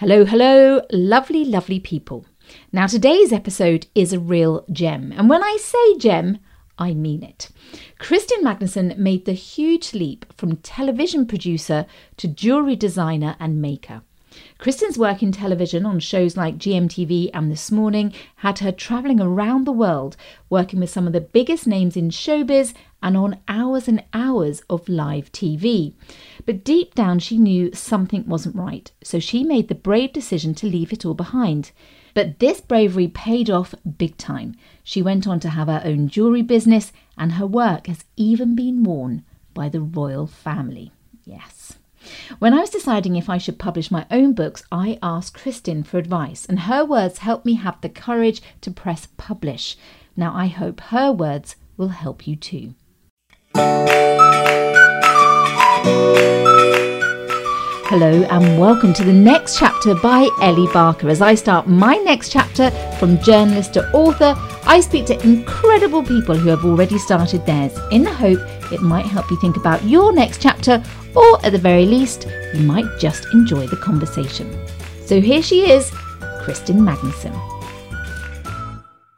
Hello, hello, lovely, lovely people. Now, today's episode is a real gem. And when I say gem, I mean it. Kristin Magnusson made the huge leap from television producer to jewellery designer and maker. Kristin's work in television on shows like GMTV and This Morning had her travelling around the world, working with some of the biggest names in showbiz and on hours and hours of live TV. But deep down, she knew something wasn't right, so she made the brave decision to leave it all behind. But this bravery paid off big time. She went on to have her own jewellery business, and her work has even been worn by the royal family. Yes. When I was deciding if I should publish my own books, I asked Kristin for advice, and her words helped me have the courage to press publish. Now I hope her words will help you too. Hello, and welcome to the next chapter by Ellie Barker. As I start my next chapter from journalist to author, I speak to incredible people who have already started theirs in the hope it might help you think about your next chapter, or at the very least, you might just enjoy the conversation. So here she is, Kristin Magnusson.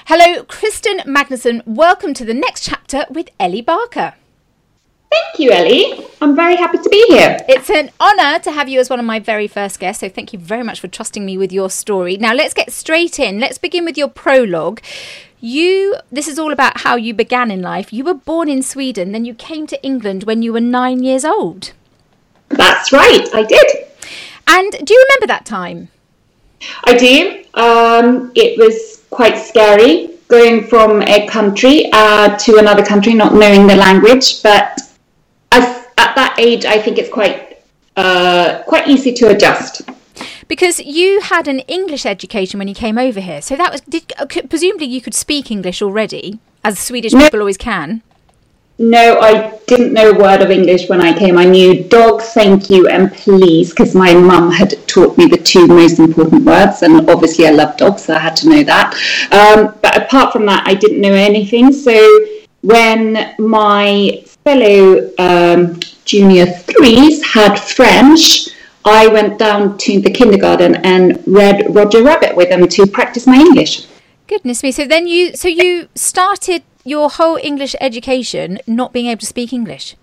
Hello, Kristin Magnusson. Welcome to the next chapter with Ellie Barker. Thank you, Ellie. I'm very happy to be here. It's an honour to have you as one of my very first guests, so thank you very much for trusting me with your story. Now, let's get straight in. Let's begin with your prologue. You, this is all about how you began in life. You were born in Sweden, then you came to England when you were nine years old. That's right, I did. And do you remember that time? I do. Um, it was quite scary going from a country uh, to another country, not knowing the language, but at that age, I think it's quite uh, quite easy to adjust. Because you had an English education when you came over here, so that was did, uh, presumably you could speak English already, as Swedish no, people always can. No, I didn't know a word of English when I came. I knew dog, thank you, and please, because my mum had taught me the two most important words, and obviously I love dogs, so I had to know that. Um, but apart from that, I didn't know anything. So when my fellow um, junior threes had French, I went down to the kindergarten and read Roger Rabbit with them to practice my English. Goodness me! So then you, so you started your whole English education not being able to speak English.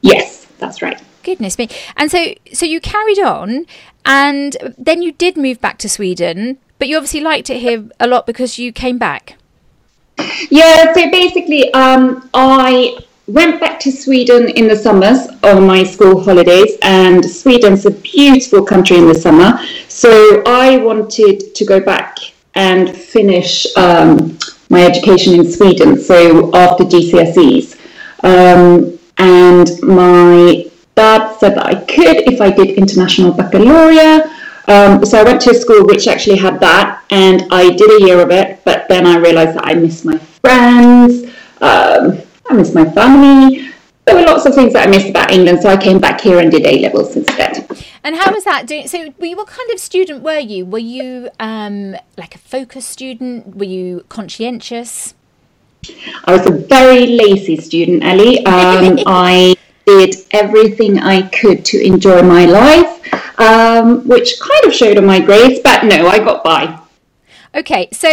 Yes, that's right. Goodness me! And so, so you carried on, and then you did move back to Sweden, but you obviously liked it here a lot because you came back. Yeah. So basically, um, I went back to Sweden in the summers on my school holidays, and Sweden's a beautiful country in the summer. So I wanted to go back and finish um, my education in Sweden. So after GCSEs, um, and my dad said that I could if I did international baccalaureate. Um, so I went to a school which actually had that, and I did a year of it. But then I realised that I missed my friends. Um, I miss my family. There were lots of things that I missed about England, so I came back here and did A levels instead. And how was that doing? So, were you, what kind of student were you? Were you um, like a focus student? Were you conscientious? I was a very lazy student, Ellie. Um, I did everything I could to enjoy my life, um, which kind of showed on my grades, but no, I got by. Okay, so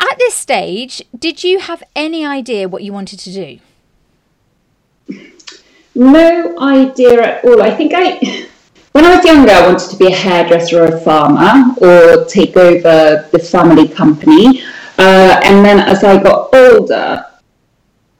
at this stage, did you have any idea what you wanted to do? No idea at all. I think I, when I was younger, I wanted to be a hairdresser or a farmer or take over the family company. Uh, and then as I got older,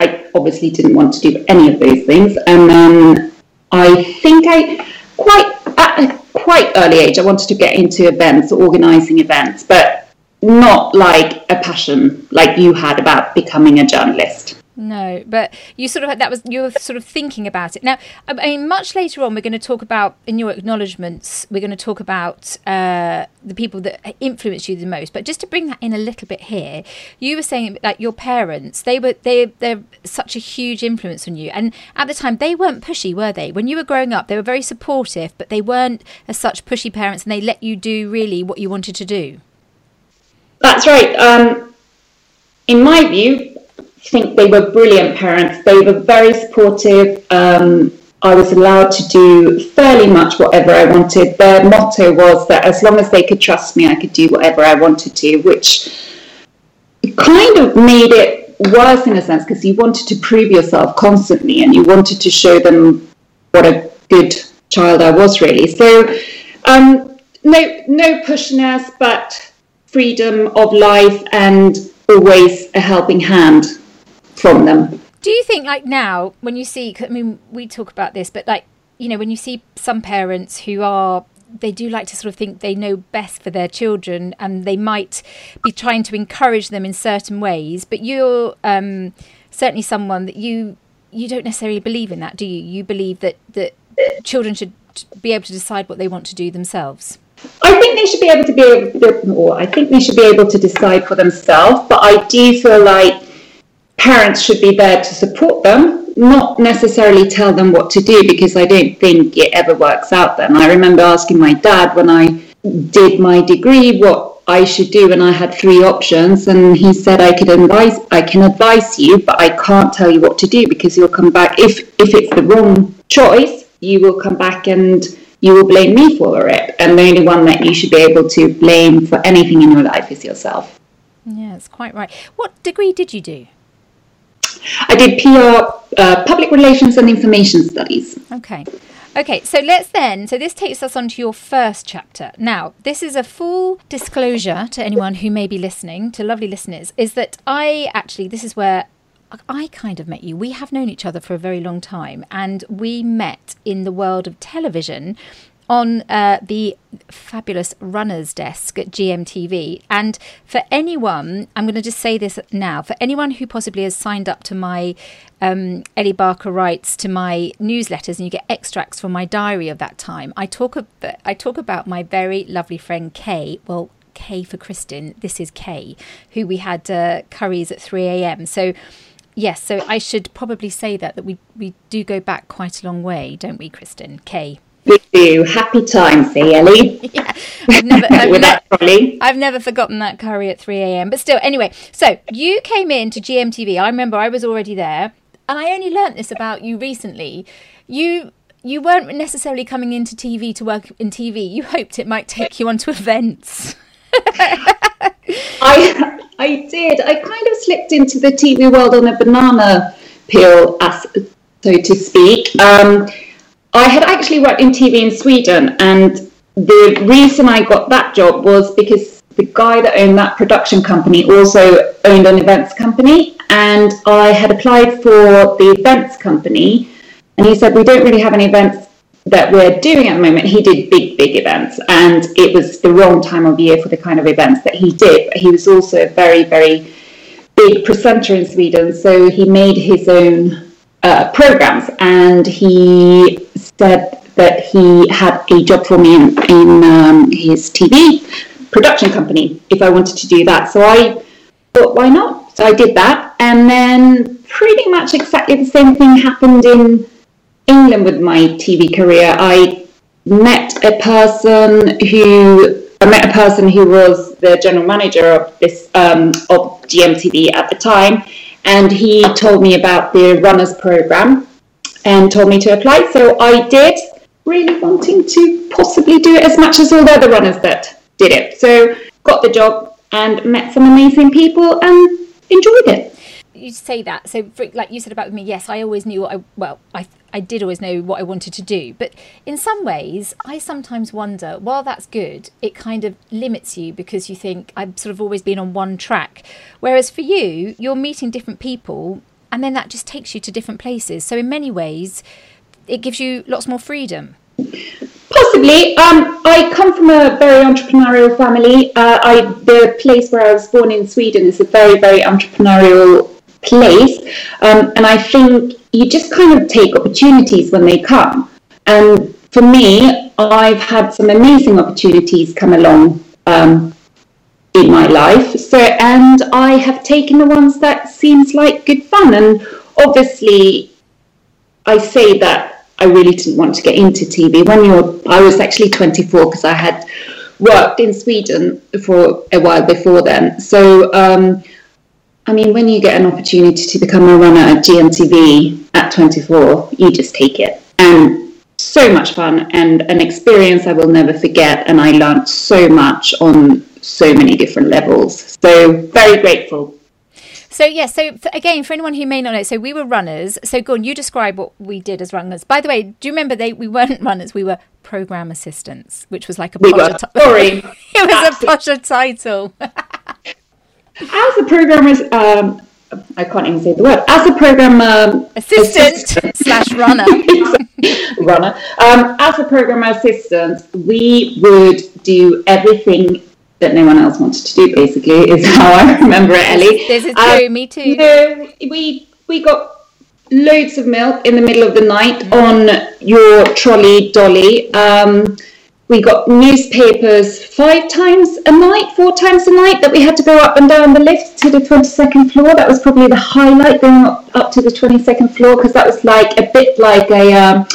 I obviously didn't want to do any of those things. And then I think I quite at a quite early age, I wanted to get into events, organising events, but not like a passion like you had about becoming a journalist. No, but you sort of that was you were sort of thinking about it. Now, I mean, much later on, we're going to talk about in your acknowledgements. We're going to talk about uh, the people that influenced you the most. But just to bring that in a little bit here, you were saying that your parents they were they they're such a huge influence on you, and at the time they weren't pushy, were they? When you were growing up, they were very supportive, but they weren't as such pushy parents, and they let you do really what you wanted to do. That's right. Um, in my view, think they were brilliant parents. They were very supportive. Um, I was allowed to do fairly much whatever I wanted. Their motto was that as long as they could trust me, I could do whatever I wanted to, which kind of made it worse in a sense because you wanted to prove yourself constantly and you wanted to show them what a good child I was, really. So, um, no, no pushiness, but freedom of life and always a helping hand from them. Do you think, like now, when you see, I mean, we talk about this, but like, you know, when you see some parents who are they do like to sort of think they know best for their children and they might be trying to encourage them in certain ways but you're um, certainly someone that you you don't necessarily believe in that do you you believe that that children should be able to decide what they want to do themselves I think they should be able to be able to, or I think they should be able to decide for themselves but I do feel like parents should be there to support them, not necessarily tell them what to do because I don't think it ever works out then. I remember asking my dad when I did my degree what I should do and I had three options and he said I could advise I can advise you but I can't tell you what to do because you'll come back if if it's the wrong choice you will come back and you will blame me for it and the only one that you should be able to blame for anything in your life is yourself. Yeah, it's quite right. What degree did you do? I did PR, uh, Public Relations and Information Studies. Okay. Okay, so let's then. So this takes us on to your first chapter. Now, this is a full disclosure to anyone who may be listening, to lovely listeners, is that I actually, this is where I kind of met you. We have known each other for a very long time, and we met in the world of television on uh, the fabulous runners desk at GMTV. And for anyone, I'm going to just say this now for anyone who possibly has signed up to my um, Ellie Barker writes to my newsletters, and you get extracts from my diary of that time. I talk I talk about my very lovely friend Kay. Well, Kay for Kristin. This is Kay, who we had uh, curries at 3 a.m. So. Yes, so I should probably say that that we, we do go back quite a long way, don't we, Kristin? Kay. Do. Happy times, eh, Ellie? yeah. I've never, I've, ne- I've never forgotten that curry at 3 a.m. But still, anyway, so you came in to GMTV. I remember I was already there. And I only learnt this about you recently. You you weren't necessarily coming into TV to work in TV. You hoped it might take you onto events. I I did. I kind of slipped into the TV world on a banana peel, as so to speak. Um, I had actually worked in TV in Sweden, and the reason I got that job was because the guy that owned that production company also owned an events company, and I had applied for the events company, and he said we don't really have any events that we're doing at the moment. He did big, big events, and it was the wrong time of year for the kind of events that he did. But he was also a very, very big presenter in Sweden, so he made his own uh, programs, and he said that he had a job for me in, in um, his TV production company if I wanted to do that. So I thought, why not? So I did that, and then pretty much exactly the same thing happened in England with my TV career. I met a person who I met a person who was the general manager of this um, of GMTV at the time, and he told me about the runners program and told me to apply. So I did, really wanting to possibly do it as much as all the other runners that did it. So got the job and met some amazing people and enjoyed it you say that so for, like you said about me yes i always knew what i well i i did always know what i wanted to do but in some ways i sometimes wonder while that's good it kind of limits you because you think i've sort of always been on one track whereas for you you're meeting different people and then that just takes you to different places so in many ways it gives you lots more freedom Possibly. Um, I come from a very entrepreneurial family. Uh, I, the place where I was born in Sweden is a very, very entrepreneurial place. Um, and I think you just kind of take opportunities when they come. And for me, I've had some amazing opportunities come along um, in my life. So, and I have taken the ones that seems like good fun. And obviously, I say that I really didn't want to get into TV. When you're, I was actually 24 because I had worked in Sweden for a while before then. So um, I mean, when you get an opportunity to become a runner at GMTV at 24, you just take it. and so much fun and an experience I will never forget. And I learned so much on so many different levels. So very grateful. So yeah, so for, again, for anyone who may not know, so we were runners. So go on, you describe what we did as runners. By the way, do you remember they we weren't runners, we were program assistants, which was like a We were. ti- Sorry. it was a posher title. As a programmer, um, I can't even say the word. As a programmer Assistant slash runner. runner, um, as a programmer assistant, we would do everything that no one else wanted to do. Basically, is how I remember it, Ellie. This is Um, true, me too. you know, we we got loads of milk in the middle of the night Mm. on your trolley dolly. Um, we got newspapers five times a night, four times a night that we had to go up and down the lift to the 22nd floor. That was probably the highlight going up, up to the 22nd floor because that was like a bit like a um,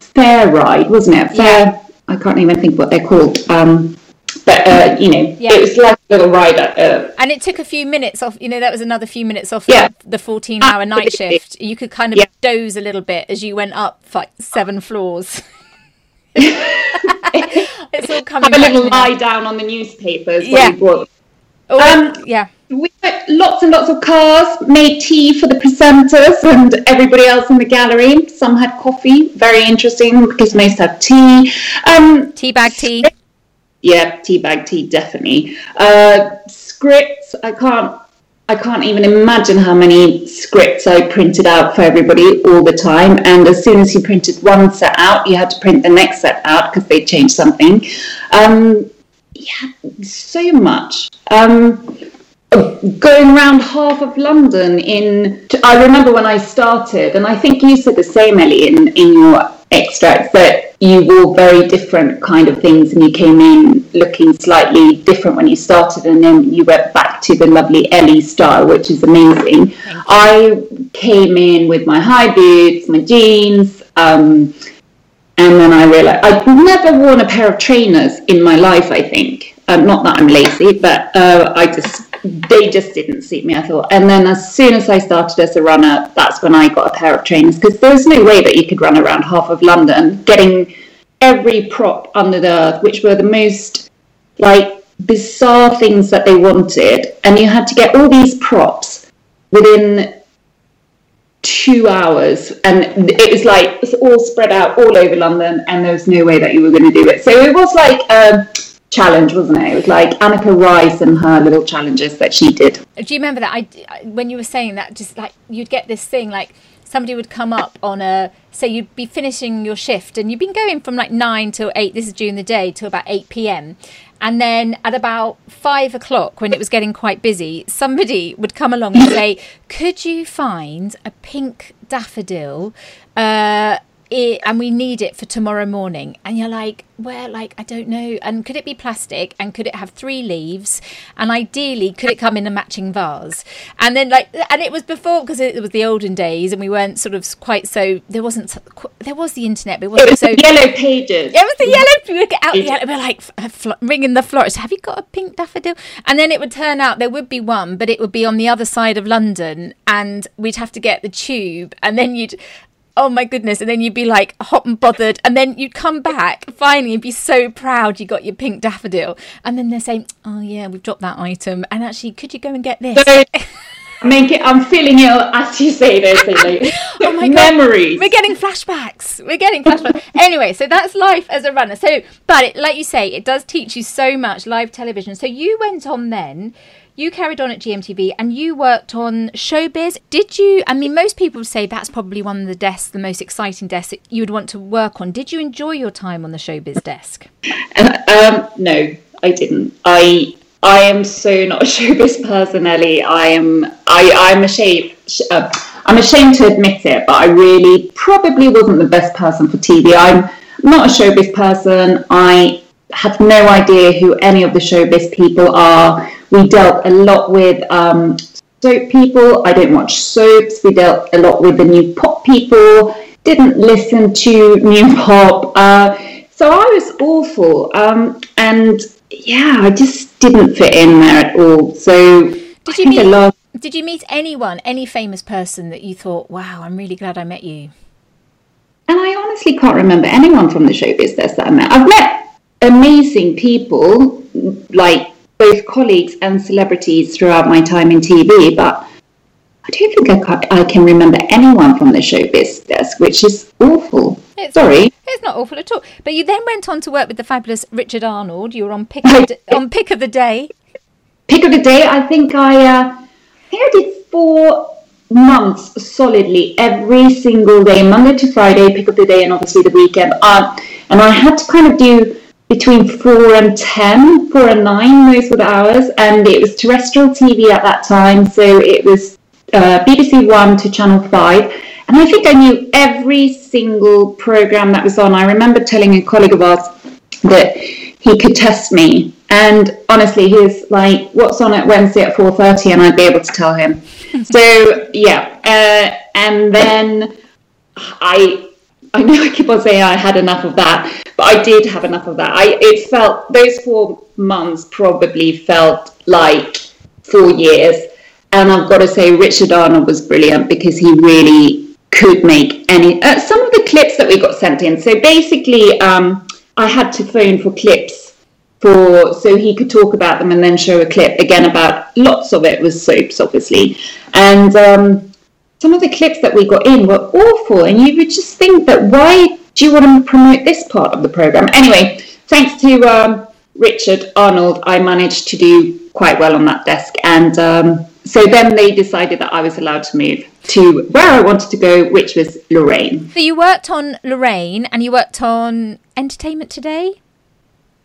fair ride, wasn't it? Fair. I can't even think what they're called. Um, but uh, you know, Yeah. it was like a little ride. Uh, And it took a few minutes off, you know, that was another few minutes off Yeah. the 14 hour night shift. You could kind of Yeah. doze a little bit as you went up like seven floors. it's all coming have a little lie down on the newspapers. Yeah. When we bought Um, yeah. we had lots and lots of cars, made tea for the presenters and everybody else in the gallery. Some had coffee, very interesting because most had tea. Um, Teabag tea. Yeah, tea bag tea, definitely. Uh, scripts, I can't. I can't even imagine how many scripts I printed out for everybody all the time. And as soon as you printed one set out, you had to print the next set out because they changed something. Um, yeah, so much. Um, going around half of London in. I remember when I started, and I think you said the same, Ellie, in, in your extracts that you wore very different kind of things, and you came in looking slightly different when you started, and then you went back to the lovely Ellie style, which is amazing. I came in with my high boots, my jeans. Um, and then I realized I'd never worn a pair of trainers in my life, I think. Um, not that I'm lazy, but uh, I just, they just didn't suit me, I thought. And then as soon as I started as a runner, that's when I got a pair of trainers because there was no way that you could run around half of London getting every prop under the earth, which were the most like bizarre things that they wanted. And you had to get all these props within two hours and it was like it's all spread out all over london and there was no way that you were going to do it so it was like a challenge wasn't it it was like Anneka Rice and her little challenges that she did Do you remember that? I, when you were saying that, just like you'd get this thing like somebody would come up on a say you'd be finishing your shift and you've been going from like nine till eight. This is during the day till about eight p.m. And then at about five o'clock, when it was getting quite busy, somebody would come along and say, "Could you find a pink daffodil?" Uh, it, and we need it for tomorrow morning. And you're like, where, like, I don't know. And could it be plastic? And could it have three leaves? And ideally, could it come in a matching vase? And then, like, and it was before because it was the olden days and we weren't sort of quite so, there wasn't, there was the internet, but it it wasn't was so. the yellow pages It was the mm-hmm. yellow. We would get out the yellow. We're like f- fl- ringing the florist. Have you got a pink daffodil? And then it would turn out there would be one, but it would be on the other side of London, and we'd have to get the tube, and then you'd. Oh my goodness! And then you'd be like hot and bothered, and then you'd come back finally and be so proud you got your pink daffodil. And then they're saying, "Oh yeah, we've dropped that item." And actually, could you go and get this? Make it i'm feeling ill as you say this. Oh my God. memories We're getting flashbacks. We're getting flashbacks. anyway, so that's life as a runner. So, but it, like you say, it does teach you so much live television. So you went on then. You carried on at GMTV and you worked on showbiz. Did you? I mean, most people say that's probably one of the desks, the most exciting desks that you would want to work on. Did you enjoy your time on the showbiz desk? um, no, I didn't. I I am so not a showbiz person, Ellie. I am. I I'm ashamed. Uh, I'm ashamed to admit it, but I really probably wasn't the best person for TV. I'm not a showbiz person. I have no idea who any of the showbiz people are. We dealt a lot with um, soap people. I don't watch soaps. We dealt a lot with the new pop people. Didn't listen to new pop. Uh, so I was awful. Um, and yeah, I just didn't fit in there at all. So Did you meet? last Did you meet anyone, any famous person that you thought, "Wow, I'm really glad I met you"? and I honestly can't remember anyone from the show business that I met. I've met amazing people, like both colleagues and celebrities throughout my time in TV, but I don't think I can, I can remember anyone from the showbiz desk, which is awful. It's, Sorry. It's not awful at all. But you then went on to work with the fabulous Richard Arnold. You were on Pick of, the, on Pick of the Day. Pick of the Day, I think I, uh, I think I did four months solidly every single day, Monday to Friday, Pick of the Day, and obviously the weekend. Uh, and I had to kind of do between four and ten, four and nine, those were the hours. And it was terrestrial TV at that time, so it was uh, BBC One to Channel 5. And I think I knew every single program that was on. I remember telling a colleague of ours that he could test me. And honestly, he was like, "What's on at Wednesday at 4:30?" And I'd be able to tell him. so yeah, uh, and then I I know I keep on saying I had enough of that, but I did have enough of that. I it felt those four months probably felt like four years and I've got to say, Richard Arnold was brilliant because he really could make any. Uh, some of the clips that we got sent in. So basically, um, I had to phone for clips for so he could talk about them and then show a clip again about lots of it was soaps, obviously, and um, some of the clips that we got in were awful, and you would just think that why do you want to promote this part of the program? Anyway, thanks to um, Richard Arnold, I managed to do quite well on that desk, and um, so then they decided that I was allowed to move to where I wanted to go, which was Lorraine. So you worked on Lorraine and you worked on Entertainment Today?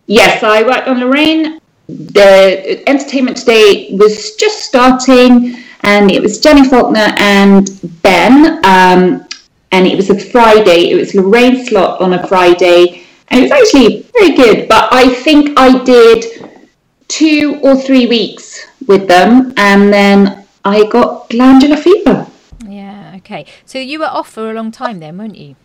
Yes, I worked on Lorraine. The Entertainment Today was just starting, and it was Jenny Falconer and Ben. Um, and it was a Friday. It was Lorraine slot on a Friday, and it was actually very good. But I think I did two or three weeks with them, and then I got glandular fever. Yeah, okay. So you were off for a long time then, weren't you?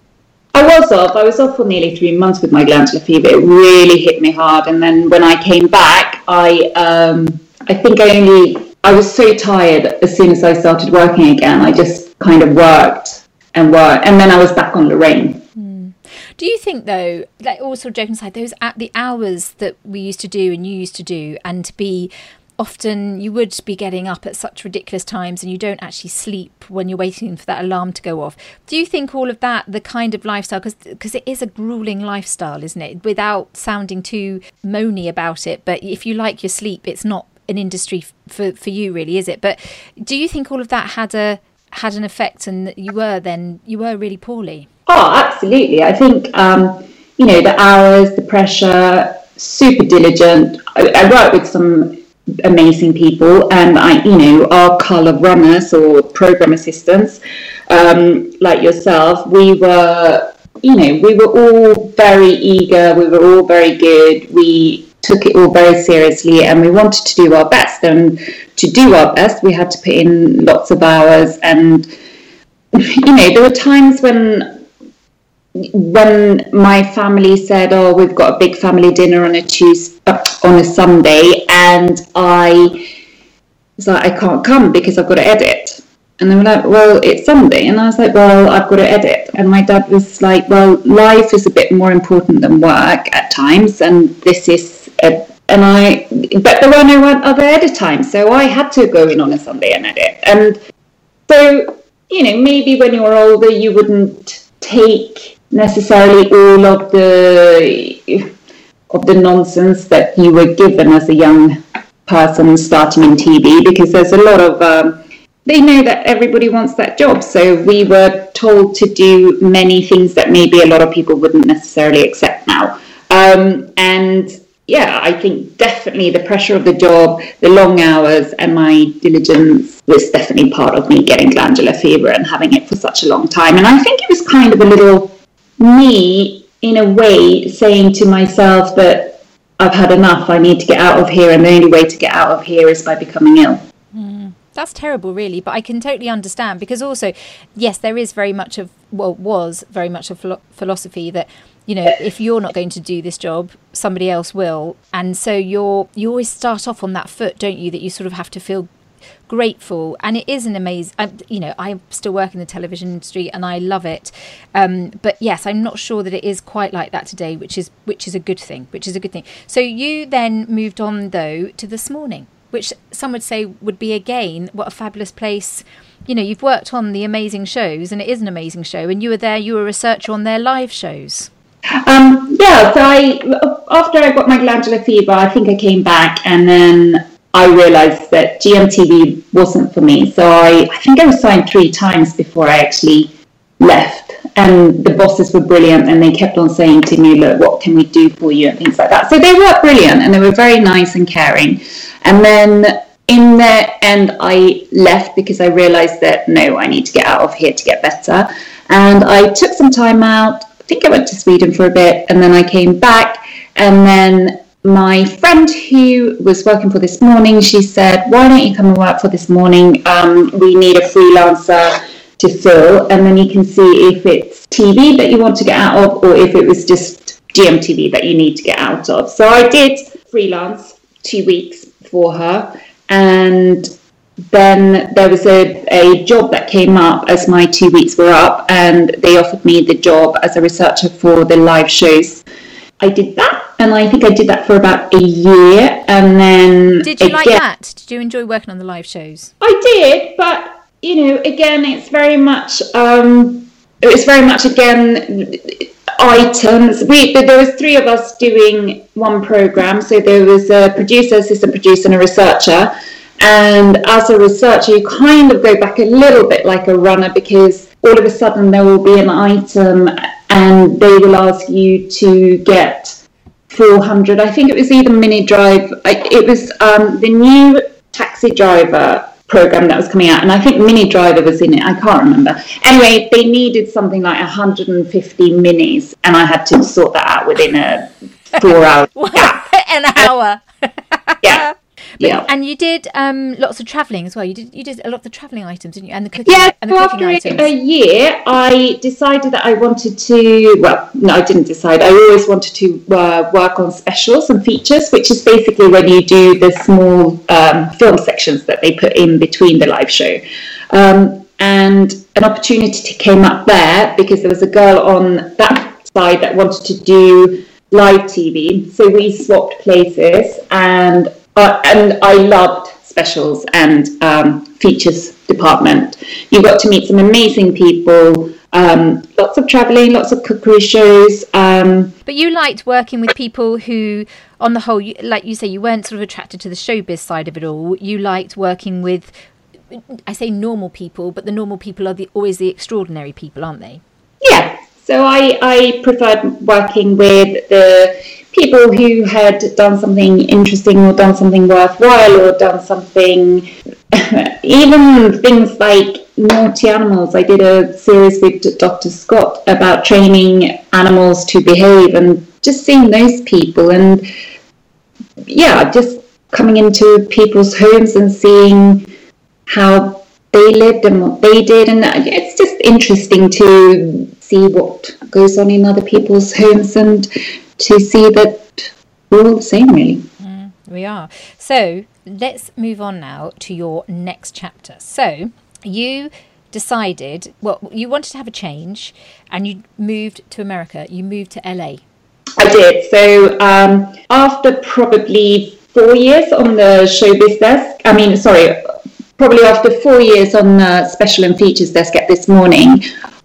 I was off. I was off for nearly three months with my glandular fever. It really hit me hard. And then when I came back, I um, I think I only I was so tired as soon as I started working again. I just kind of worked and worked, and then I was back on Lorraine. Hmm. Do you think though, like also joking aside, those at the hours that we used to do and you used to do, and to be often you would be getting up at such ridiculous times and you don't actually sleep when you're waiting for that alarm to go off. Do you think all of that, the kind of lifestyle, because it is a grueling lifestyle, isn't it? Without sounding too moany about it, but if you like your sleep, it's not an industry for, for you really, is it? But do you think all of that had a had an effect and you were then you were really poorly? Oh, absolutely. I think um, you know the hours, the pressure, super diligent. I, I work with some amazing people and I you know our color runners or program assistants um, like yourself we were you know we were all very eager we were all very good we took it all very seriously and we wanted to do our best. And to do our best we had to put in lots of hours. And you know there were times when when my family said, "Oh, we've got a big family dinner on a Tuesday, uh, on a Sunday," and I was like, "I can't come because I've got to edit," and they were like, "Well, it's Sunday," and I was like, "Well, I've got to edit," and my dad was like, "Well, life is a bit more important than work at times, and this is a." And I, but there were no other edit times, so I had to go in on a Sunday and edit. And so, you know, maybe when you're older, you wouldn't take necessarily all of the of the nonsense that you were given as a young person starting in TV because there's a lot of um, they know that everybody wants that job so we were told to do many things that maybe a lot of people wouldn't necessarily accept now um, and yeah I think definitely the pressure of the job the long hours and my diligence was definitely part of me getting glandular fever and having it for such a long time and I think it was kind of a little me, in a way, saying to myself that I've had enough, I need to get out of here, and the only way to get out of here is by becoming ill. Mm, that's terrible, really, but I can totally understand because also, yes, there is very much of, well, was very much a philo- philosophy that you know if you're not going to do this job somebody else will and so you're you always start off on that foot don't you that you sort of have to feel grateful, and it is an amazing. You know, I still work in the television industry, and I love it. Um, but yes, I'm not sure that it is quite like that today, which is which is a good thing. Which is a good thing. So you then moved on though to this morning, which some would say would be again what a fabulous place. You know, you've worked on the amazing shows, and it is an amazing show, and you were there. You were a researcher on their live shows. Um, yeah, so I after I got my glandular fever, I think I came back and then I realized that GMTV wasn't for me. So I, I think I was signed three times before I actually left. And the bosses were brilliant and they kept on saying to me, look, what can we do for you and things like that. So they were brilliant and they were very nice and caring. And then in the end, I left because I realized that no, I need to get out of here to get better. And I took some time out think I went to Sweden for a bit and then I came back. And then my friend who was working for this morning, she said, Why don't you come and work for this morning? Um, we need a freelancer to fill, and then you can see if it's TV that you want to get out of or if it was just GMTV that you need to get out of. So I did freelance two weeks for her, and then there was a, a job that came up as my two weeks were up, and they offered me the job as a researcher for the live shows. I did that, and I think I did that for about a year, and then did you again, like that? Did you enjoy working on the live shows? I did, but you know, again, it's very much um, it's very much again items. We there was three of us doing one program, so there was a producer, assistant producer, and a researcher and as a researcher, you kind of go back a little bit like a runner because all of a sudden there will be an item and they will ask you to get 400. I think it was either Mini Drive, it was um, the new taxi driver program that was coming out, and I think Minnie Driver was in it. I can't remember. Anyway, they needed something like 150 minis, and I had to sort that out within a four hour. An hour. Yeah. But, yeah. And you did um, lots of travelling as well. You did you did a lot of the travelling items, didn't you? And the cooking. Yeah. And the so after items. a year, I decided that I wanted to. Well, no, I didn't decide. I always wanted to uh, work on specials and features, which is basically when you do the small um, film sections that they put in between the live show. Um, and an opportunity came up there because there was a girl on that side that wanted to do live TV. So we swapped places, and uh, and I loved specials and um, features department. You got to meet some amazing people. Um, lots of traveling, lots of cookery shows. Um, but you liked working with people who, on the whole, you, like you say, you weren't sort of attracted to the showbiz side of it all. You liked working with, I say normal people, but the normal people are the, always the extraordinary people, aren't they? Yeah. So I, I preferred working with the people who had done something interesting or done something worthwhile or done something, even things like naughty animals. I did a series with Dr. Scott about training animals to behave and just seeing those people and yeah, just coming into people's homes and seeing how they lived and what they did and it's just interesting to see what goes on in other people's homes and to see that we're all the same, really. Mm, we are. So let's move on now to your next chapter. So you decided, well, you wanted to have a change and you moved to America. You moved to LA. I did. So um, after probably four years on the showbiz desk, I mean, sorry, probably after four years on the special and features desk at this morning,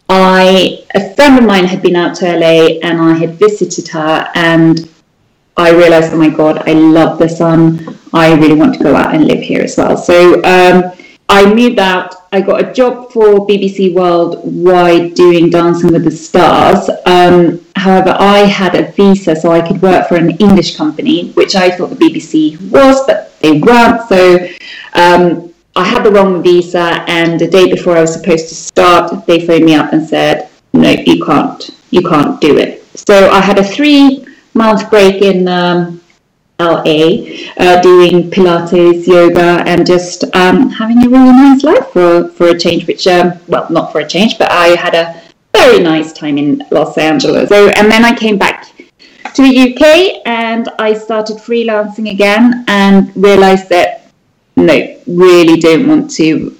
I a friend of mine had been out to LA and I had visited her and I realized, oh my god, I love the sun. I really want to go out and live here as well. So um, I moved out. I got a job for BBC Worldwide doing Dancing with the Stars. Um, however, I had a visa so I could work for an English company, which I thought the BBC was, but they weren't. So um, I had the wrong visa, and the day before I was supposed to start, they phoned me up and said, "No, you can't. You can't do it." So I had a three-month break in um, LA, uh, doing Pilates, yoga, and just um, having a really nice life for for a change. Which, um, well, not for a change, but I had a very nice time in Los Angeles. So, and then I came back to the UK and I started freelancing again and realized that no, really don't want to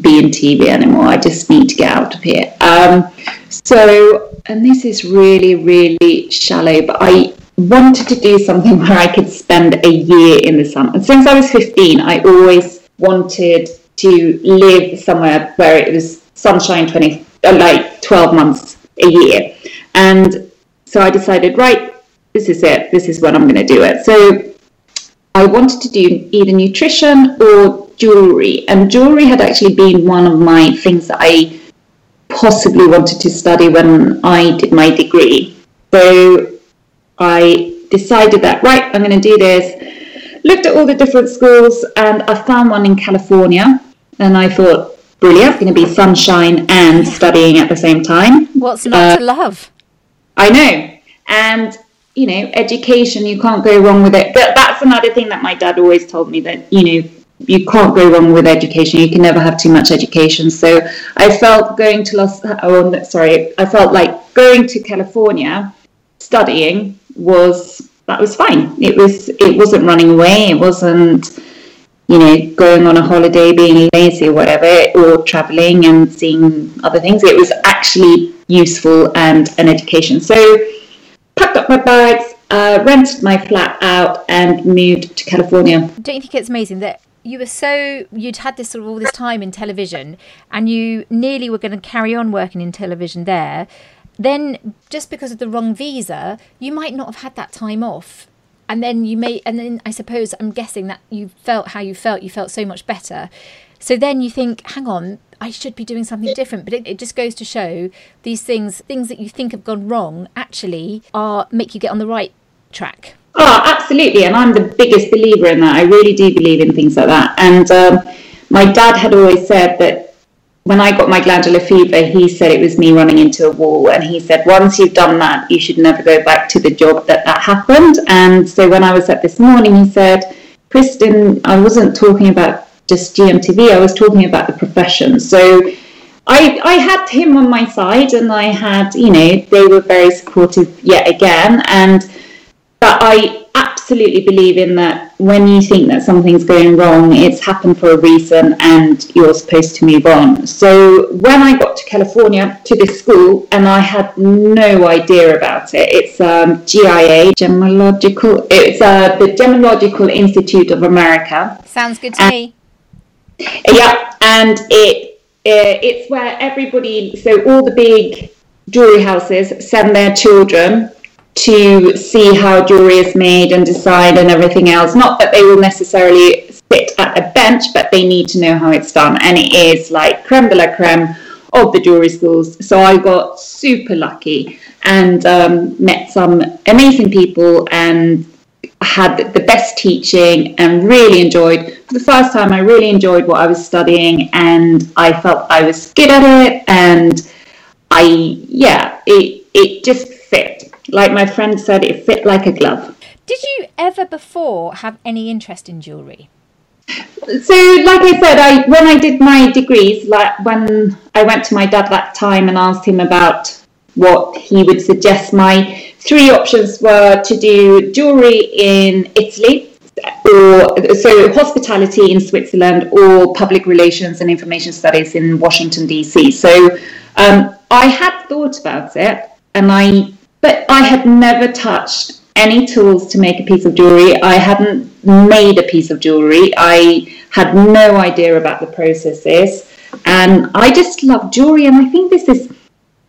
be in TV anymore. I just need to get out of here. Um, so, and this is really, really shallow, but I wanted to do something where I could spend a year in the sun. And since I was 15, I always wanted to live somewhere where it was sunshine 20, uh, like 12 months a year. And so I decided, right, this is it. This is when I'm going to do it. So I wanted to do either nutrition or jewelry. And jewelry had actually been one of my things that I possibly wanted to study when I did my degree. So I decided that, right, I'm going to do this. Looked at all the different schools and I found one in California. And I thought, brilliant, going to be sunshine and studying at the same time. What's not uh, to love? I know. And, you know, education, you can't go wrong with it. But that's another thing that my dad always told me that, you know, you can't go wrong with education. You can never have too much education. So I felt going to Los, oh, sorry, I felt like going to California studying was that was fine. It was it wasn't running away. It wasn't you know going on a holiday, being lazy or whatever, or traveling and seeing other things. It was actually useful and an education. So packed up my bags, uh, rented my flat out, and moved to California. Don't you think it's amazing that you were so you'd had this sort of all this time in television, and you nearly were going to carry on working in television there then just because of the wrong visa, you might not have had that time off. And then you may, and then I suppose I'm guessing that you felt how you felt, you felt so much better. So then you think, hang on, I should be doing something different. But it, it just goes to show these things, things that you think have gone wrong, actually are make you get on the right track. Oh, absolutely. And I'm the biggest believer in that. I really do believe in things like that. And um, my dad had always said that when I got my glandular fever, he said it was me running into a wall. And he said, once you've done that, you should never go back to the job that that happened. And so when I was at this morning, he said, Kristin, I wasn't talking about just GMTV, I was talking about the profession. So I, I had him on my side and I had, you know, they were very supportive yet again. And but I absolutely believe in that when you think that something's going wrong, it's happened for a reason and you're supposed to move on. So when I got to California to this school, and I had no idea about it, it's um, GIA, Gemological, it's uh, the Gemological Institute of America. Sounds good to and, me. Yeah, and it uh, it's where everybody, so all the big jewelry houses send their children to see how jewelry is made and decide and everything else. Not that they will necessarily sit at a bench, but they need to know how it's done. And it is like creme de la creme of the jewelry schools. So I got super lucky and um, met some amazing people and had the best teaching and really enjoyed for the first time i really enjoyed what i was studying and i felt i was good at it and i yeah it it just fit like my friend said, it fit like a glove. Did you ever before have any interest in jewellery? So, like I said, I when I did my degrees, like when I went to my dad that time and asked him about what he would suggest, my three options were to do jewellery in Italy, or so hospitality in Switzerland, or public relations and information studies in Washington DC. So, um, I had thought about it, and I but I had never touched any tools to make a piece of jewelry. I hadn't made a piece of jewelry. I had no idea about the processes, and I just love jewelry. And I think this is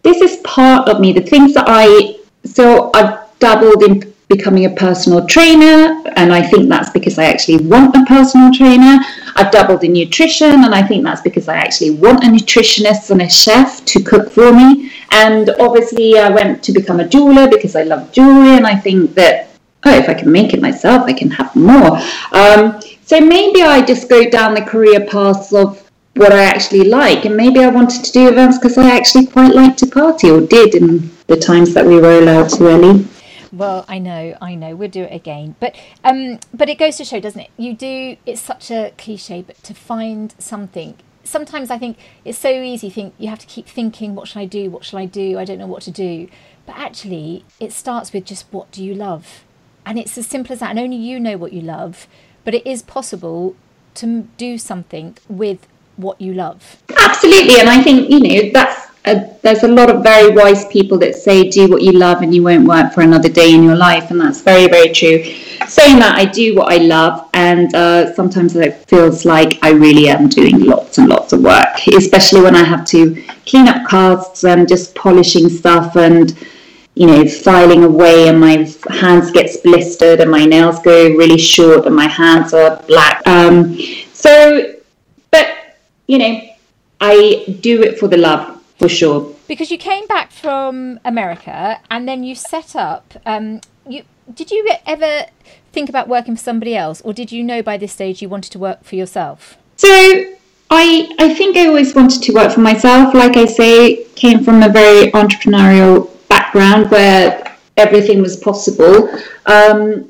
this is part of me. The things that I so I've dabbled in becoming a personal trainer, and I think that's because I actually want a personal trainer. I've dabbled in nutrition, and I think that's because I actually want a nutritionist and a chef to cook for me. And obviously, I went to become a jeweler because I love jewelry, and I think that oh, if I can make it myself, I can have more. Um, so maybe I just go down the career paths of what I actually like, and maybe I wanted to do events because I actually quite like to party, or did in the times that we were allowed to, Ellie. Well, I know, I know. We'll do it again. But um, but it goes to show, doesn't it? You do. It's such a cliche, but to find something. Sometimes I think it's so easy. Think you have to keep thinking, what shall I do? What shall I do? I don't know what to do. But actually, it starts with just what do you love, and it's as simple as that. And only you know what you love. But it is possible to do something with what you love. Absolutely, and I think you know that's a, there's a lot of very wise people that say do what you love and you won't work for another day in your life, and that's very very true. Saying that, I do what I love, and uh, sometimes it feels like I really am doing lots and lots of work, especially when I have to clean up casts and just polishing stuff and you know filing away and my hands gets blistered and my nails go really short and my hands are black um, so you know i do it for the love for sure because you came back from america and then you set up um, you did you ever think about working for somebody else or did you know by this stage you wanted to work for yourself so I, I think I always wanted to work for myself. Like I say, came from a very entrepreneurial background where everything was possible. Um,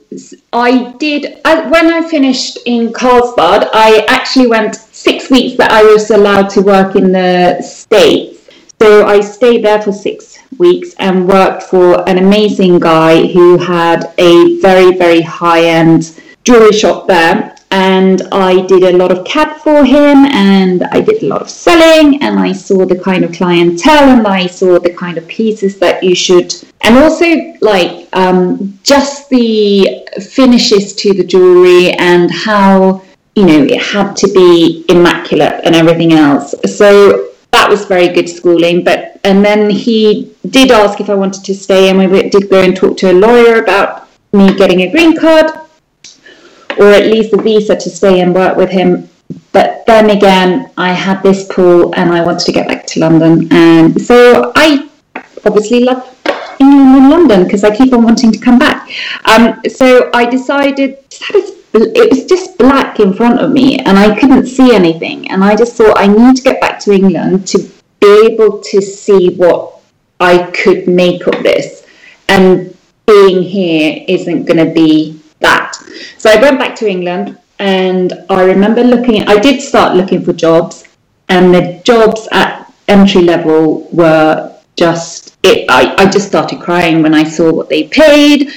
I did, I, when I finished in Carlsbad, I actually went six weeks that I was allowed to work in the States. So I stayed there for six weeks and worked for an amazing guy who had a very, very high end jewelry shop there and I did a lot of CAD for him and I did a lot of selling and I saw the kind of clientele and I saw the kind of pieces that you should and also like um, just the finishes to the jewelry and how you know it had to be immaculate and everything else so that was very good schooling but and then he did ask if I wanted to stay and we did go and talk to a lawyer about me getting a green card or at least a visa to stay and work with him. But then again, I had this pull and I wanted to get back to London. And so I obviously love England and London because I keep on wanting to come back. Um, so I decided it was just black in front of me and I couldn't see anything. And I just thought I need to get back to England to be able to see what I could make of this. And being here isn't going to be that. So I went back to England and I remember looking, I did start looking for jobs, and the jobs at entry level were just, it, I, I just started crying when I saw what they paid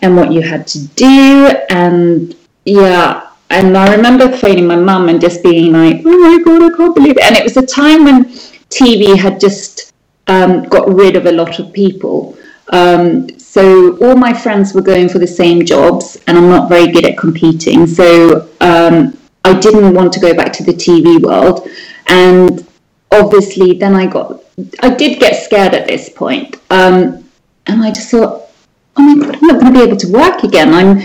and what you had to do. And yeah, and I remember phoning my mum and just being like, oh my God, I can't believe it. And it was a time when TV had just um, got rid of a lot of people. Um, so all my friends were going for the same jobs, and I'm not very good at competing. So um, I didn't want to go back to the TV world, and obviously then I got I did get scared at this point, um, and I just thought, oh my god, I'm not going to be able to work again. I'm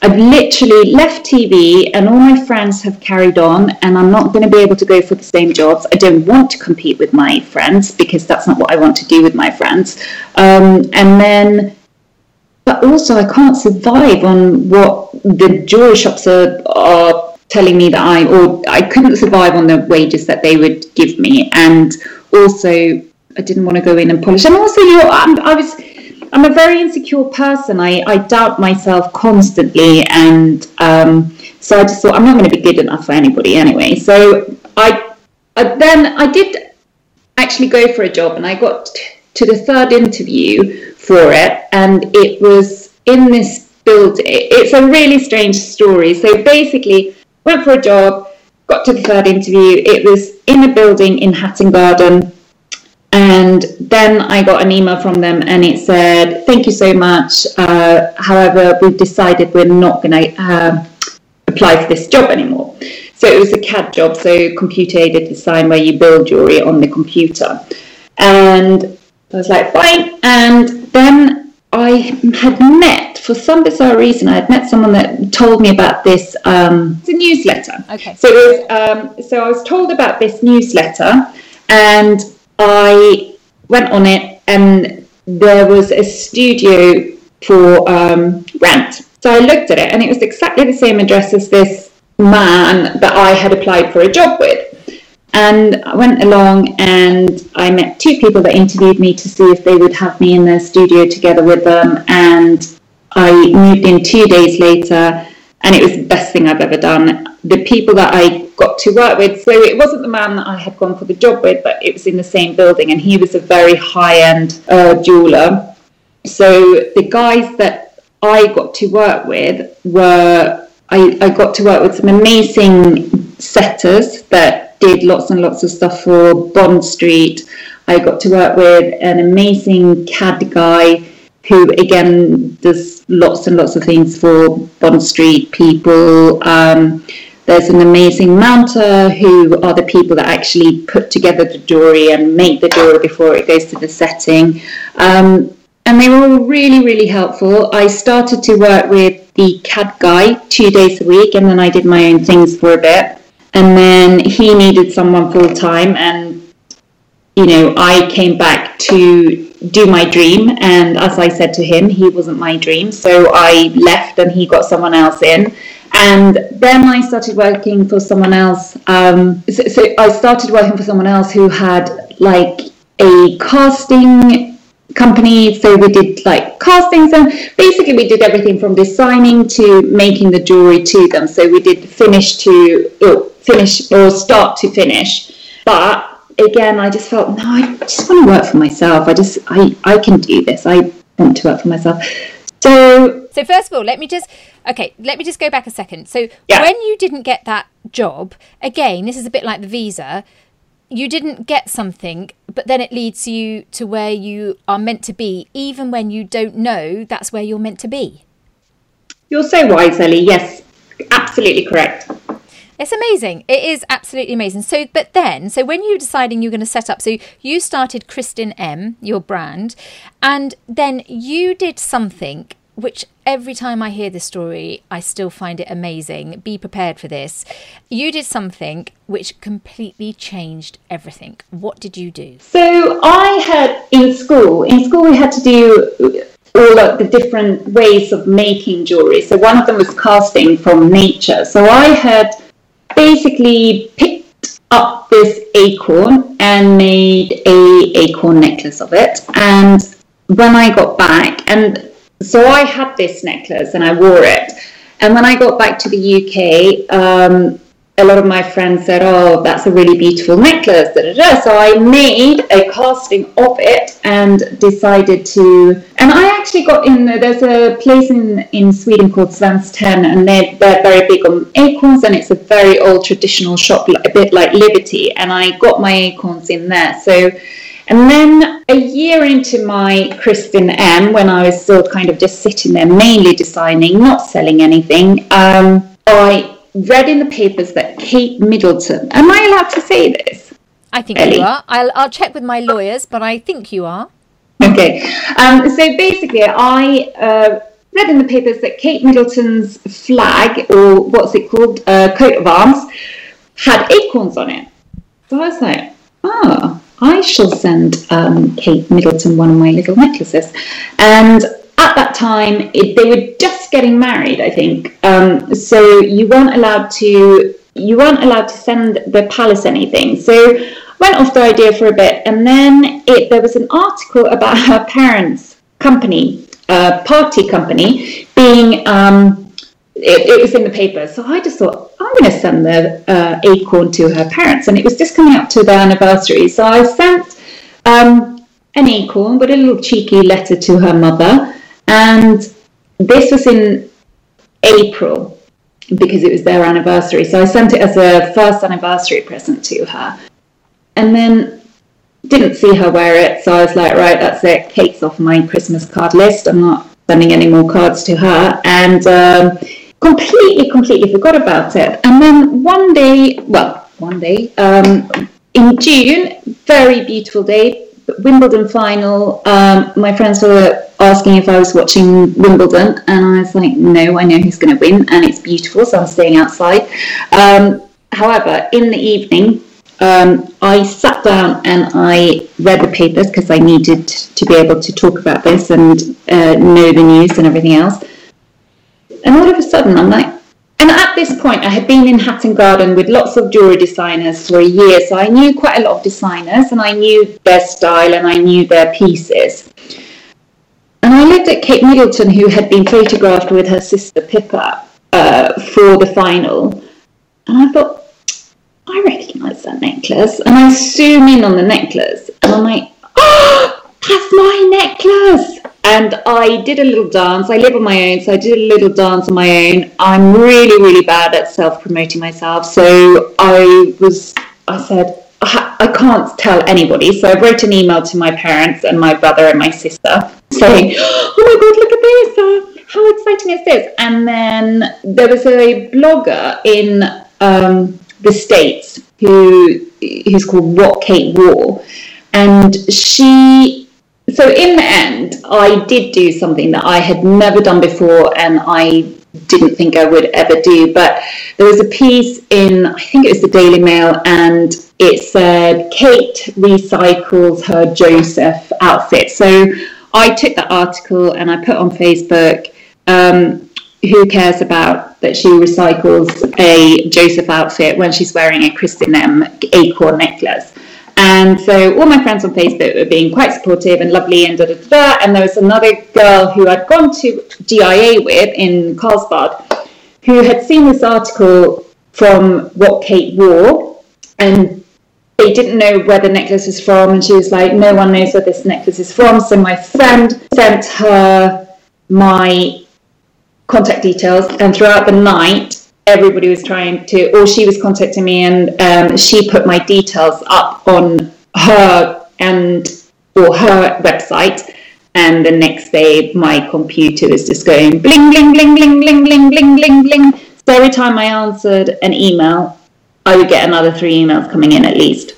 I've literally left TV and all my friends have carried on, and I'm not going to be able to go for the same jobs. I don't want to compete with my friends because that's not what I want to do with my friends. Um, and then, but also, I can't survive on what the jewelry shops are, are telling me that I, or I couldn't survive on the wages that they would give me. And also, I didn't want to go in and polish. And also, you know, I was I'm a very insecure person. I, I doubt myself constantly, and um, so I just thought I'm not going to be good enough for anybody anyway. So I, I then I did actually go for a job, and I got to the third interview for it, and it was in this building. It's a really strange story. So basically, went for a job, got to the third interview. It was in a building in Hatton Garden and then I got an email from them and it said, Thank you so much. Uh, however, we've decided we're not going to uh, apply for this job anymore. So it was a CAD job, so computer aided design, where you build jewelry on the computer. And I was like, Fine. And then I had met, for some bizarre reason, I had met someone that told me about this. Um, it's a newsletter. Okay. So it was, um, so I was told about this newsletter, and I went on it and there was a studio for um, rent. So I looked at it and it was exactly the same address as this man that I had applied for a job with. And I went along and I met two people that interviewed me to see if they would have me in their studio together with them. And I moved in two days later and it was the best thing I've ever done. The people that I got to work with, so it wasn't the man that I had gone for the job with, but it was in the same building, and he was a very high end uh, jeweler. So the guys that I got to work with were I, I got to work with some amazing setters that did lots and lots of stuff for Bond Street. I got to work with an amazing CAD guy who, again, does lots and lots of things for Bond Street people. Um, there's an amazing mounter who are the people that actually put together the jewelry and make the jewelry before it goes to the setting. Um, and they were all really, really helpful. I started to work with the CAD guy two days a week, and then I did my own things for a bit. And then he needed someone full time, and you know, I came back to do my dream. And as I said to him, he wasn't my dream, so I left, and he got someone else in. And then I started working for someone else. Um, so, so I started working for someone else who had like a casting company. So we did like castings and basically we did everything from designing to making the jewelry to them. So we did finish to or finish or start to finish. But again, I just felt no, I just want to work for myself. I just I I can do this. I want to work for myself. So so first of all, let me just okay, let me just go back a second. So yeah. when you didn't get that job, again, this is a bit like the visa you didn't get something, but then it leads you to where you are meant to be, even when you don't know that's where you're meant to be. You're so wise, Ellie. Yes, absolutely correct. It's amazing. It is absolutely amazing. So, but then, so when you were deciding you're going to set up, so you started Kristin M, your brand, and then you did something which every time I hear this story, I still find it amazing. Be prepared for this. You did something which completely changed everything. What did you do? So I had in school, in school we had to do all of the different ways of making jewelry. So one of them was casting from nature. So I had basically picked up this acorn and made a acorn necklace of it. And when I got back, and so I had this necklace and I wore it. And when I got back to the UK, um, a lot of my friends said, "Oh, that's a really beautiful necklace." Da, da, da. So I made a casting of it and decided to. And I actually got in. There's a place in in Sweden called Svenskt and they're they're very big on acorns, and it's a very old traditional shop, a bit like Liberty. And I got my acorns in there. So and then a year into my Kristin M, when I was still kind of just sitting there, mainly designing, not selling anything, um, I read in the papers that Kate Middleton, am I allowed to say this? I think Ellie? you are. I'll, I'll check with my lawyers, but I think you are. Okay. Um, so basically, I uh, read in the papers that Kate Middleton's flag, or what's it called, uh, coat of arms, had acorns on it. So I was like, oh, I shall send um, Kate Middleton one of my little necklaces. And at that time, it, they were just getting married, I think. Um, so you weren't allowed to you weren't allowed to send the palace anything. So went off the idea for a bit, and then it, there was an article about her parents' company, uh, party company, being um, it, it, was in the paper. So I just thought, I'm going to send the uh, acorn to her parents. And it was just coming up to their anniversary. So I sent um, an acorn with a little cheeky letter to her mother. And this was in April because it was their anniversary. So I sent it as a first anniversary present to her. And then didn't see her wear it. So I was like, right, that's it. Kate's off my Christmas card list. I'm not sending any more cards to her. And um, completely, completely forgot about it. And then one day, well, one day, um, in June, very beautiful day, Wimbledon final. Um, my friends were asking if I was watching Wimbledon, and I was like, no, I know who's going to win, and it's beautiful, so I'm staying outside. Um, however, in the evening, um, I sat down and I read the papers because I needed to be able to talk about this and uh, know the news and everything else. And all of a sudden, I'm like, and at this point, I had been in Hatton Garden with lots of jewelry designers for a year, so I knew quite a lot of designers and I knew their style and I knew their pieces. And I looked at Kate Middleton, who had been photographed with her sister Pippa uh, for the final, and I thought, I recognise that necklace. And I zoom in on the necklace, and I'm like, oh, that's my necklace. And I did a little dance. I live on my own, so I did a little dance on my own. I'm really, really bad at self promoting myself. So I was, I said, I can't tell anybody. So I wrote an email to my parents and my brother and my sister saying, Oh my God, look at this. Uh, how exciting is this? And then there was a blogger in um, the States who who's called What Kate Wore. And she so in the end, I did do something that I had never done before and I didn't think I would ever do. But there was a piece in, I think it was the Daily Mail, and it said Kate recycles her Joseph outfit. So I took that article and I put on Facebook. Um, who cares about that she recycles a Joseph outfit when she's wearing a Kristin M acorn necklace? And so all my friends on Facebook were being quite supportive and lovely and da da da. And there was another girl who I'd gone to GIA with in Carlsbad who had seen this article from what Kate wore and they didn't know where the necklace was from. And she was like, no one knows where this necklace is from. So my friend sent her my contact details. And throughout the night, everybody was trying to, or she was contacting me, and um, she put my details up on her and or her website. And the next day, my computer was just going bling, bling, bling, bling, bling, bling, bling, bling, bling. So every time I answered an email, I would get another three emails coming in at least.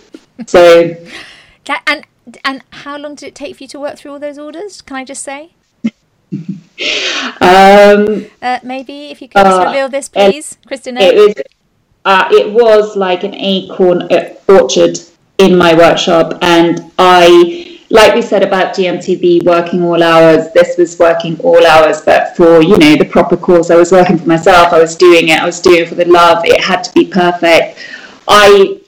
So, and and how long did it take for you to work through all those orders? Can I just say? Um, uh, maybe if you could uh, reveal this, please, Christina. It was, uh, it was like an acorn uh, orchard in my workshop, and I, like we said about GMTV working all hours, this was working all hours, but for you know the proper cause. I was working for myself. I was doing it. I was doing it for the love. It had to be perfect. I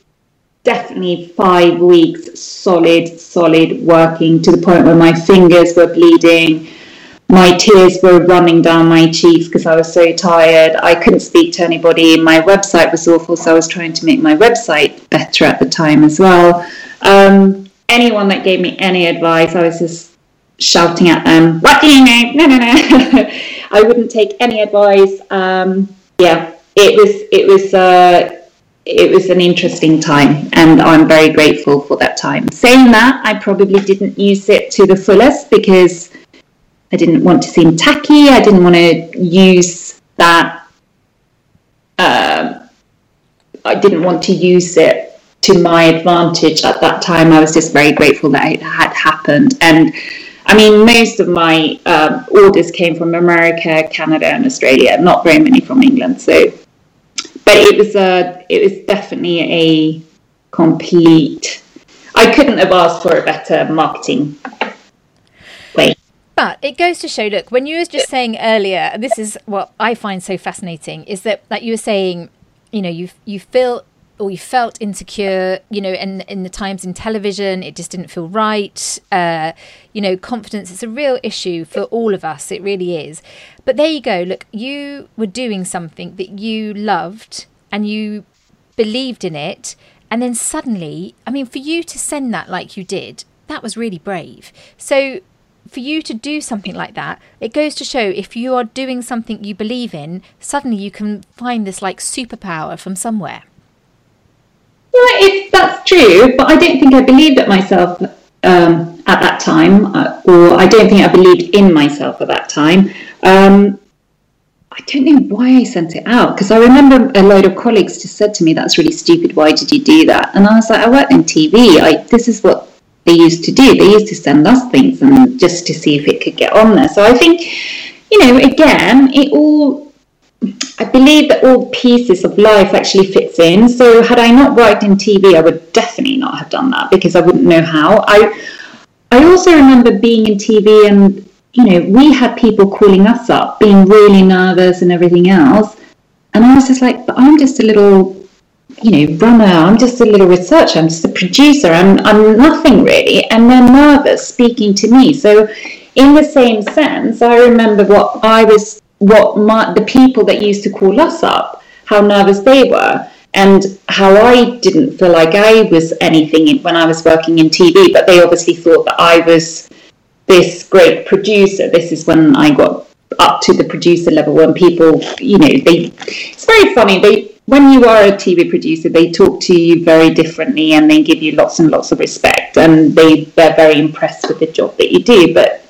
definitely five weeks solid, solid working to the point where my fingers were bleeding my tears were running down my cheeks because I was so tired. I couldn't speak to anybody. My website was awful, so I was trying to make my website better at the time as well. Um, anyone that gave me any advice, I was just shouting at them, What do you know? No, no, no. I wouldn't take any advice. Um, yeah, it was, it was, uh, it was an interesting time and I'm very grateful for that time. Saying that, I probably didn't use it to the fullest because I didn't want to seem tacky. I didn't want to use that. Uh, I didn't want to use it to my advantage at that time. I was just very grateful that it had happened. And I mean, most of my um, orders came from America, Canada, and Australia. Not very many from England. So, but it was a, it was definitely a complete. I couldn't have asked for a better marketing. But it goes to show, look, when you were just saying earlier, this is what I find so fascinating, is that like you were saying, you know, you you feel or you felt insecure, you know, and in the times in television, it just didn't feel right. Uh, you know, confidence is a real issue for all of us. It really is. But there you go. Look, you were doing something that you loved and you believed in it. And then suddenly, I mean, for you to send that like you did, that was really brave. So for you to do something like that, it goes to show if you are doing something you believe in, suddenly you can find this like superpower from somewhere. Yeah, it, that's true, but I don't think I believed it myself um, at that time, uh, or I don't think I believed in myself at that time. Um, I don't know why I sent it out because I remember a load of colleagues just said to me, "That's really stupid. Why did you do that?" And I was like, "I work in TV. I, this is what they used to do. They used to send us things and just to see if it could get on there. So I think, you know, again, it all I believe that all pieces of life actually fits in. So had I not worked in TV, I would definitely not have done that because I wouldn't know how. I I also remember being in TV and you know, we had people calling us up, being really nervous and everything else. And I was just like, but I'm just a little you know, runner, I'm just a little researcher, I'm just a producer, I'm, I'm nothing really. And they're nervous speaking to me. So, in the same sense, I remember what I was, what my, the people that used to call us up, how nervous they were, and how I didn't feel like I was anything when I was working in TV, but they obviously thought that I was this great producer. This is when I got up to the producer level when people, you know, they. It's very funny. They when you are a TV producer, they talk to you very differently and they give you lots and lots of respect and they they're very impressed with the job that you do. But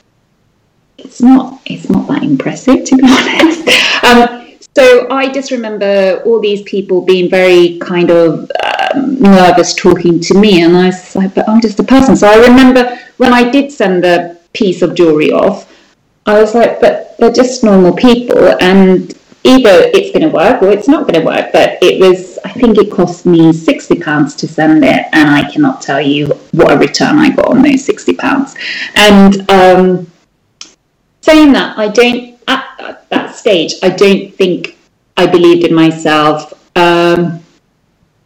it's not it's not that impressive to be honest. Um, so I just remember all these people being very kind of um, nervous talking to me, and I was like, "But I'm just a person." So I remember when I did send the piece of jewelry off, I was like, "But they're just normal people, and either it's going to work or it's not going to work." But it was, I think, it cost me sixty pounds to send it, and I cannot tell you what a return I got on those sixty pounds. And um, saying that, I don't at, at, that stage. I don't think I believed in myself. Um,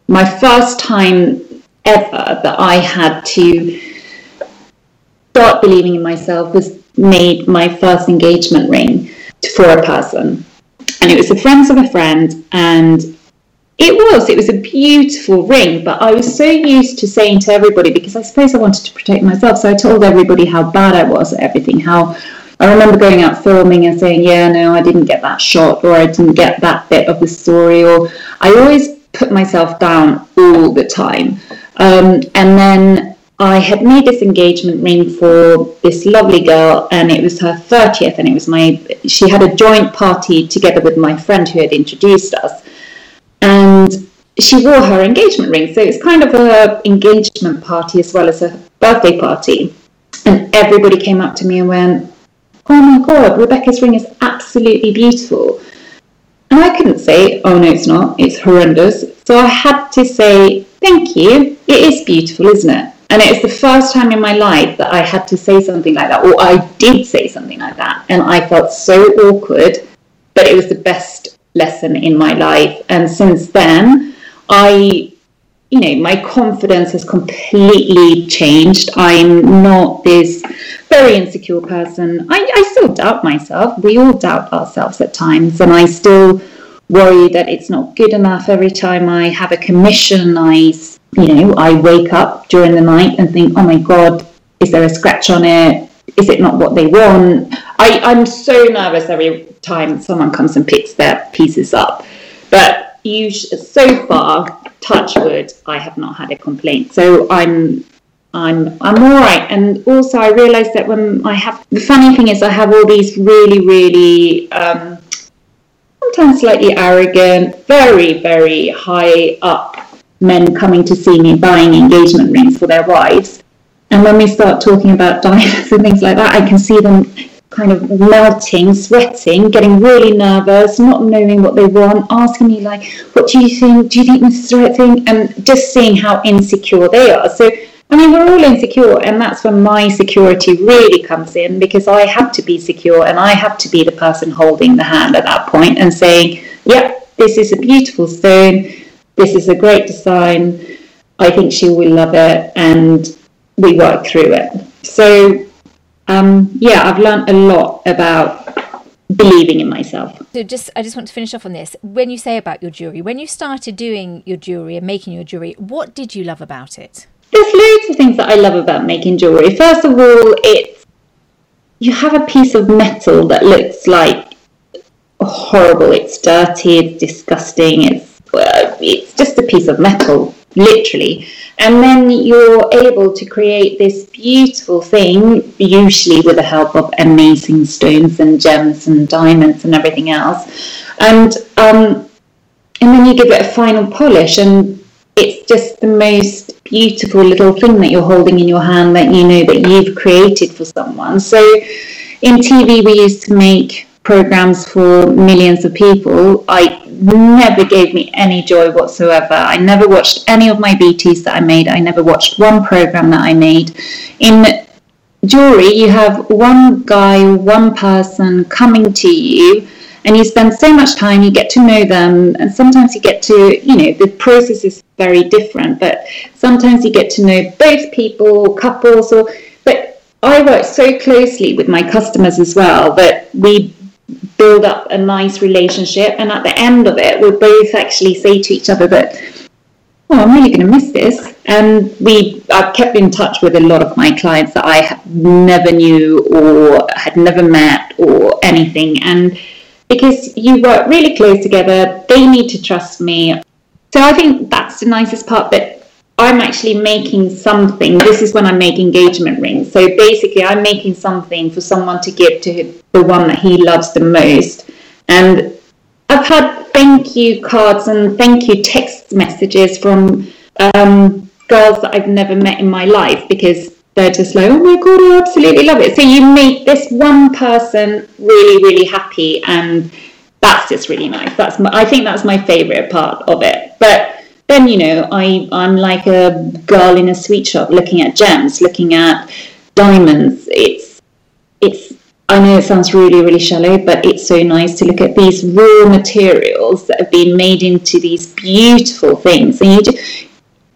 my first time ever that I had to start believing in myself was made my first engagement ring for a person, and it was the friends of a friend, and it was. It was a beautiful ring, but I was so used to saying to everybody because I suppose I wanted to protect myself. So I told everybody how bad I was at everything, how I remember going out filming and saying, yeah, no, I didn't get that shot or I didn't get that bit of the story. Or I always put myself down all the time. Um, and then I had made this engagement ring for this lovely girl, and it was her 30th, and it was my, she had a joint party together with my friend who had introduced us. And she wore her engagement ring. So it's kind of a engagement party as well as a birthday party. And everybody came up to me and went, oh my god, Rebecca's ring is absolutely beautiful. And I couldn't say, oh no, it's not, it's horrendous. So I had to say, thank you, it is beautiful, isn't it? And it was the first time in my life that I had to say something like that, or I did say something like that. And I felt so awkward, but it was the best lesson in my life. And since then, I you know, my confidence has completely changed. I'm not this very insecure person. I, I still doubt myself. We all doubt ourselves at times, and I still worry that it's not good enough every time I have a commission. I, you know, I wake up during the night and think, oh my God, is there a scratch on it? Is it not what they want? I, I'm so nervous every time someone comes and picks their pieces up. But you, so far, touch wood, I have not had a complaint. So I'm I'm I'm all right. And also, I realised that when I have the funny thing is, I have all these really, really um, sometimes slightly arrogant, very, very high up men coming to see me buying engagement rings for their wives. And when we start talking about diamonds and things like that, I can see them kind of melting, sweating, getting really nervous, not knowing what they want, asking me like, "What do you think? Do you think this is the right thing?" And just seeing how insecure they are. So, I mean, we're all insecure, and that's when my security really comes in because I have to be secure and I have to be the person holding the hand at that point and saying, "Yep, this is a beautiful stone. This is a great design. I think she will love it," and we work through it. So um, yeah, I've learned a lot about believing in myself. So just I just want to finish off on this. When you say about your jewelry, when you started doing your jewelry and making your jewelry, what did you love about it? There's loads of things that I love about making jewelry. First of all, it's you have a piece of metal that looks like horrible. It's dirty. It's disgusting. It's it's just a piece of metal, literally. And then you're able to create this beautiful thing, usually with the help of amazing stones and gems and diamonds and everything else. And um, and then you give it a final polish, and it's just the most beautiful little thing that you're holding in your hand that you know that you've created for someone. So in TV, we used to make programs for millions of people. I never gave me any joy whatsoever. I never watched any of my VTs that I made. I never watched one program that I made. In jewelry, you have one guy, one person coming to you, and you spend so much time, you get to know them, and sometimes you get to, you know, the process is very different, but sometimes you get to know both people, couples, or, but I work so closely with my customers as well that we build up a nice relationship. And at the end of it, we both actually say to each other that oh, I'm really going to miss this. And we, I've kept in touch with a lot of my clients that I never knew or had never met or anything. And because you work really close together, they need to trust me. So I think that's the nicest part. But I'm actually making something. This is when I make engagement rings. So basically, I'm making something for someone to give to the one that he loves the most. And I've had thank you cards and thank you text messages from um, girls that I've never met in my life because they're just like, oh my god, I absolutely love it. So you make this one person really, really happy, and that's just really nice. That's my, I think that's my favorite part of it. But then you know, I I'm like a girl in a sweet shop looking at gems, looking at diamonds. It's it's I know it sounds really, really shallow, but it's so nice to look at these raw materials that have been made into these beautiful things. And you just,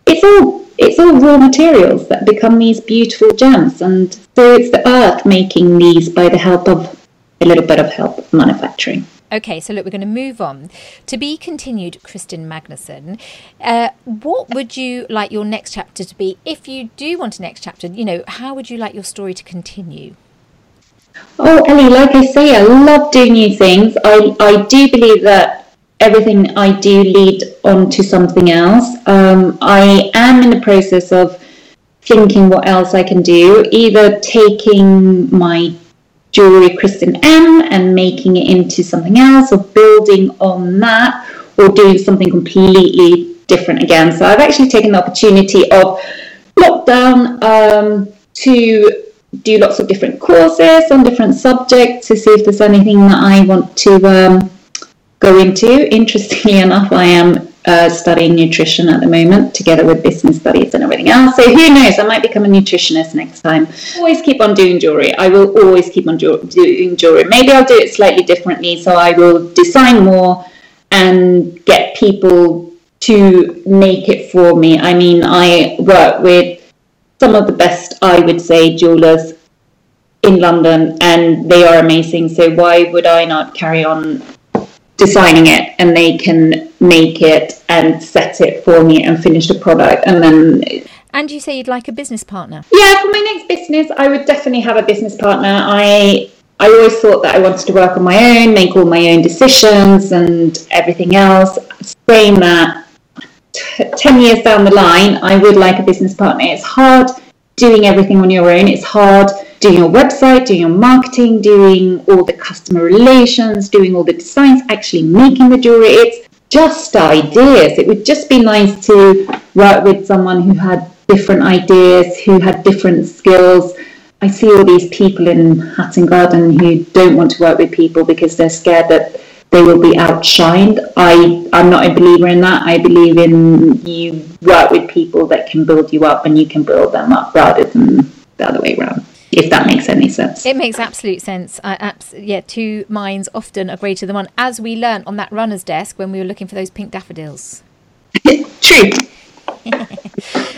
it's all it's all raw materials that become these beautiful gems. And so it's the earth making these by the help of a little bit of help manufacturing. Okay, so look, we're going to move on. To be continued, Kristin Magnusson. Uh, what would you like your next chapter to be? If you do want a next chapter, you know, how would you like your story to continue? Oh, Ellie, like I say, I love doing new things. I, I do believe that everything I do lead on to something else. Um, I am in the process of thinking what else I can do, either taking my jewelry Kristin M and making it into something else, or building on that, or doing something completely different again. So I've actually taken the opportunity of lockdown um, to do lots of different courses on different subjects to see if there's anything that I want to um, go into. Interestingly enough, I am uh, studying nutrition at the moment together with business studies and everything else. So who knows, I might become a nutritionist next time. Always keep on doing jewelry. I will always keep on do- doing jewelry. Maybe I'll do it slightly differently. So I will design more and get people to make it for me. I mean, I work with some of the best, I would say, jewelers in London, and they are amazing. So why would I not carry on designing it and they can make it and set it for me and finish the product and then and you say you'd like a business partner yeah for my next business i would definitely have a business partner i i always thought that i wanted to work on my own make all my own decisions and everything else saying that 10 years down the line, I would like a business partner. It's hard doing everything on your own. It's hard doing your website, doing your marketing, doing all the customer relations, doing all the designs, actually making the jewelry. It's just ideas. It would just be nice to work with someone who had different ideas, who had different skills. I see all these people in Hatton Garden who don't want to work with people because they're scared that they will be outshined. I, I'm not a believer in that. I believe in you work with people that can build you up and you can build them up rather than the other way around. If that makes any sense. It makes absolute sense. I, abs- yeah, two minds often are greater than one, as we learned on that runner's desk when we were looking for those pink daffodils. True.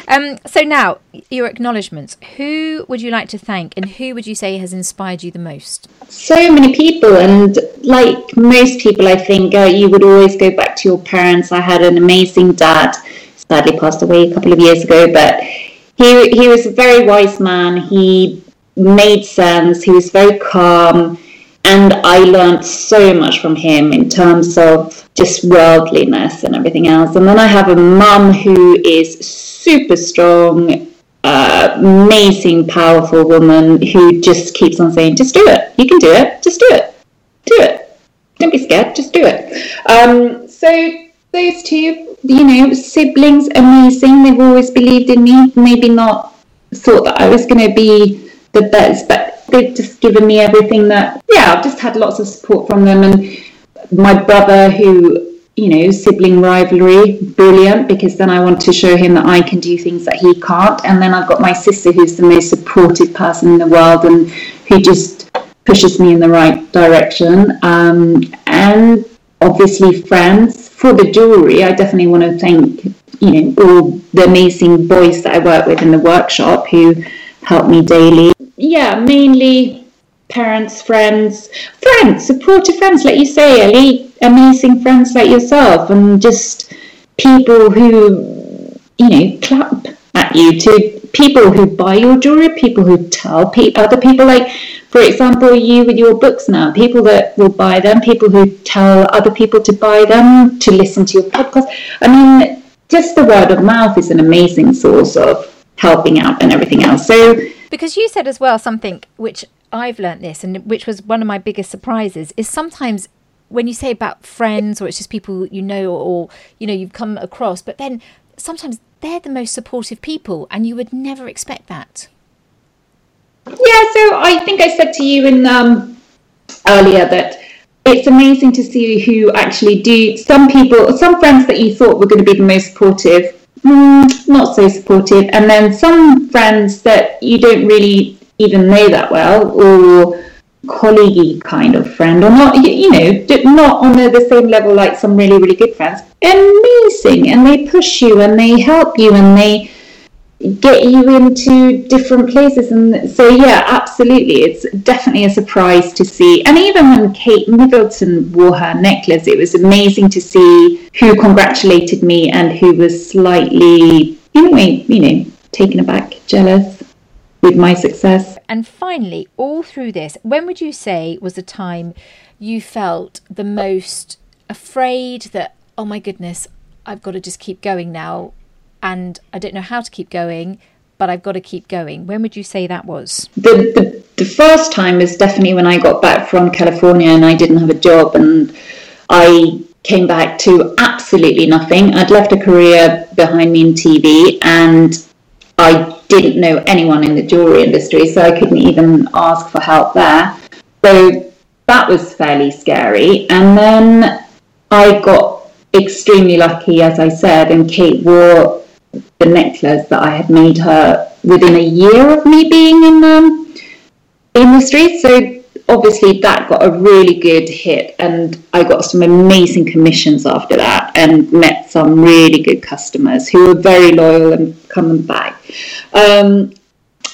um, so now, your acknowledgements. Who would you like to thank, and who would you say has inspired you the most? So many people, and like most people, I think uh, you would always go back to your parents. I had an amazing dad, sadly passed away a couple of years ago, but he he was a very wise man. He made sense. He was very calm and I learned so much from him in terms of just worldliness and everything else. And then I have a mum who is super strong, uh, amazing, powerful woman who just keeps on saying, just do it. You can do it. Just do it. Do it. Don't be scared. Just do it. Um, so those two, you know, siblings, amazing. They've always believed in me. Maybe not thought that I was going to be the best, but they've just given me everything that yeah I've just had lots of support from them. And my brother who you know sibling rivalry brilliant because then I want to show him that I can do things that he can't. And then I've got my sister who's the most supportive person in the world and who just pushes me in the right direction. Um, and obviously friends. For the jewelry I definitely want to thank you know all the amazing boys that I work with in the workshop who help me daily yeah, mainly parents, friends, friends, supportive friends, like you say, amazing friends like yourself, and just people who you know, clap at you, to people who buy your jewelry, people who tell pe- other people, like, for example, you with your books now, people that will buy them, people who tell other people to buy them, to listen to your podcast. I mean, just the word of mouth is an amazing source of helping out and everything else. So, because you said as well something which I've learnt this, and which was one of my biggest surprises, is sometimes when you say about friends or it's just people you know or, or you know you've come across, but then sometimes they're the most supportive people, and you would never expect that. Yeah, so I think I said to you in um, earlier that it's amazing to see who actually do. Some people, some friends that you thought were going to be the most supportive, mm, not so supportive, and then some friends that you don't really even know that well, or colleague kind of friend, or not, you know, not on the, the same level like some really, really good friends. Amazing, and they push you and they help you and they get you into different places. And so, yeah, absolutely, it's definitely a surprise to see. And even when Kate Middleton wore her necklace, it was amazing to see who congratulated me and who was slightly, in a way, you know, taken aback, jealous with my success. And finally, all through this, when would you say was the time you felt the most afraid that, oh my goodness, I've got to just keep going now and I don't know how to keep going, but I've got to keep going? When would you say that was? The, the, the first time is definitely when I got back from California and I didn't have a job and I came back to absolutely nothing. I'd left a career behind me in TV and I didn't know anyone in the jewelry industry, so I couldn't even ask for help there. So that was fairly scary. And then I got extremely lucky, as I said, and Kate wore the necklace that I had made her within a year of me being in the um, industry. So obviously that got a really good hit and I got some amazing commissions after that and met some really good customers who were very loyal and coming back. Um,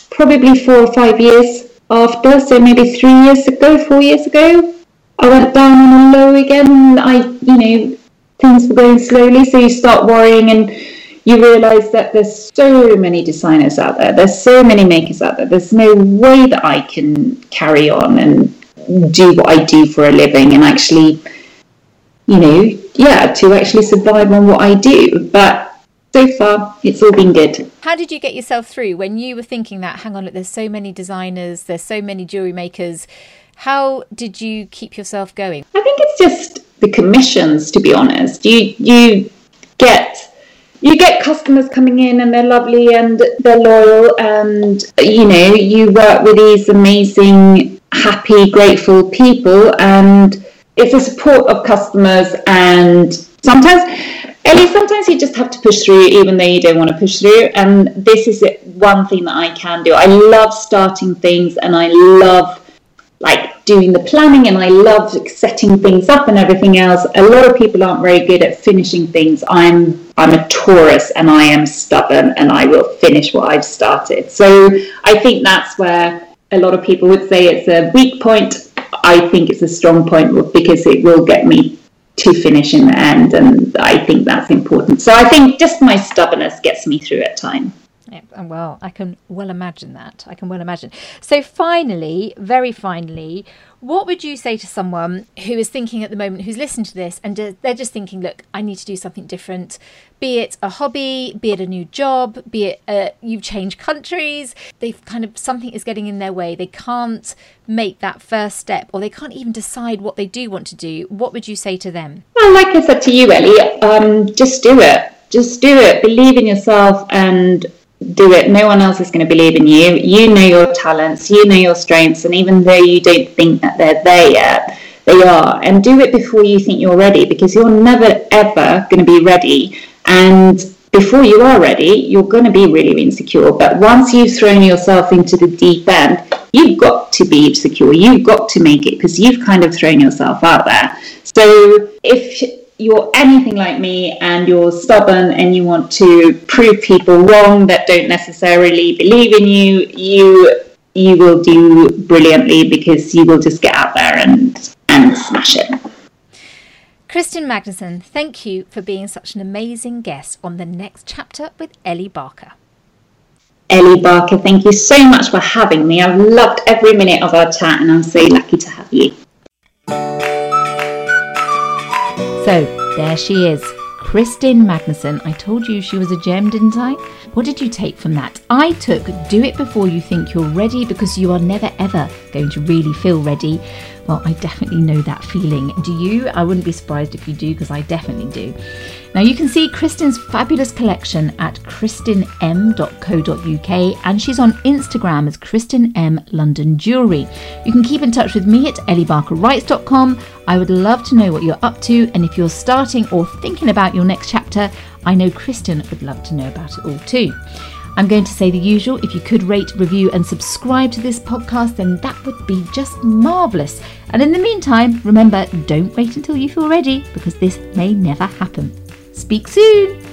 probably four or five years after, so maybe three years ago, four years ago, I went down on low again. I, you know, things were going slowly, so you start worrying and you realize that there's so many designers out there, there's so many makers out there, there's no way that I can carry on and do what I do for a living and actually, you know, yeah, to actually survive on what I do. But so far, it's all been good. How did you get yourself through when you were thinking that, hang on, look, there's so many designers, there's so many jewelry makers? How did you keep yourself going? I think it's just the commissions, to be honest. You, you get you get customers coming in and they're lovely and they're loyal and you know you work with these amazing happy grateful people and it's a support of customers and sometimes Ellie, sometimes you just have to push through even though you don't want to push through and this is one thing that I can do. I love starting things and I love like doing the planning and I love setting things up and everything else. A lot of people aren't very good at finishing things. I'm I'm a Taurus and I am stubborn and I will finish what I've started. So I think that's where a lot of people would say it's a weak point. I think it's a strong point because it will get me to finish in the end and I think that's important. So I think just my stubbornness gets me through at time. Yep, and well, I can well imagine that. I can well imagine. So, finally, very finally, what would you say to someone who is thinking at the moment, who's listened to this, and they're just thinking, look, I need to do something different, be it a hobby, be it a new job, be it uh, you've changed countries, they've kind of something is getting in their way, they can't make that first step, or they can't even decide what they do want to do. What would you say to them? Well, like I said to you, Ellie, um, just do it. Just do it. Believe in yourself and do it. No one else is going to believe in you. You know your talents, you know your strengths, and even though you don't think that they're there yet, they are. And do it before you think you're ready because you're never ever going to be ready. And before you are ready, you're going to be really insecure. But once you've thrown yourself into the deep end, you've got to be secure. You've got to make it because you've kind of thrown yourself out there. So if you're anything like me and you're stubborn and you want to prove people wrong that don't necessarily believe in you, you you will do brilliantly because you will just get out there and and smash it. Kristin Magnusson, thank you for being such an amazing guest on the next chapter with Ellie Barker. Ellie Barker, thank you so much for having me. I've loved every minute of our chat and I'm so lucky to have you. So, there she is, Kristin Magnusson. I told you she was a gem, didn't I? What did you take from that? I took do it before you think you're ready because you are never ever going to really feel ready. Well, I definitely know that feeling. Do you? I wouldn't be surprised if you do because I definitely do. Now, you can see Kristin's fabulous collection at kristinm.co.uk and she's on Instagram as Kristin M London Jewellery. You can keep in touch with me at elliebarkerwrites.com. I would love to know what you're up to, and if you're starting or thinking about your next chapter, I know Kristin would love to know about it all too. I'm going to say the usual if you could rate, review, and subscribe to this podcast, then that would be just marvellous. And in the meantime, remember don't wait until you feel ready because this may never happen. Speak soon!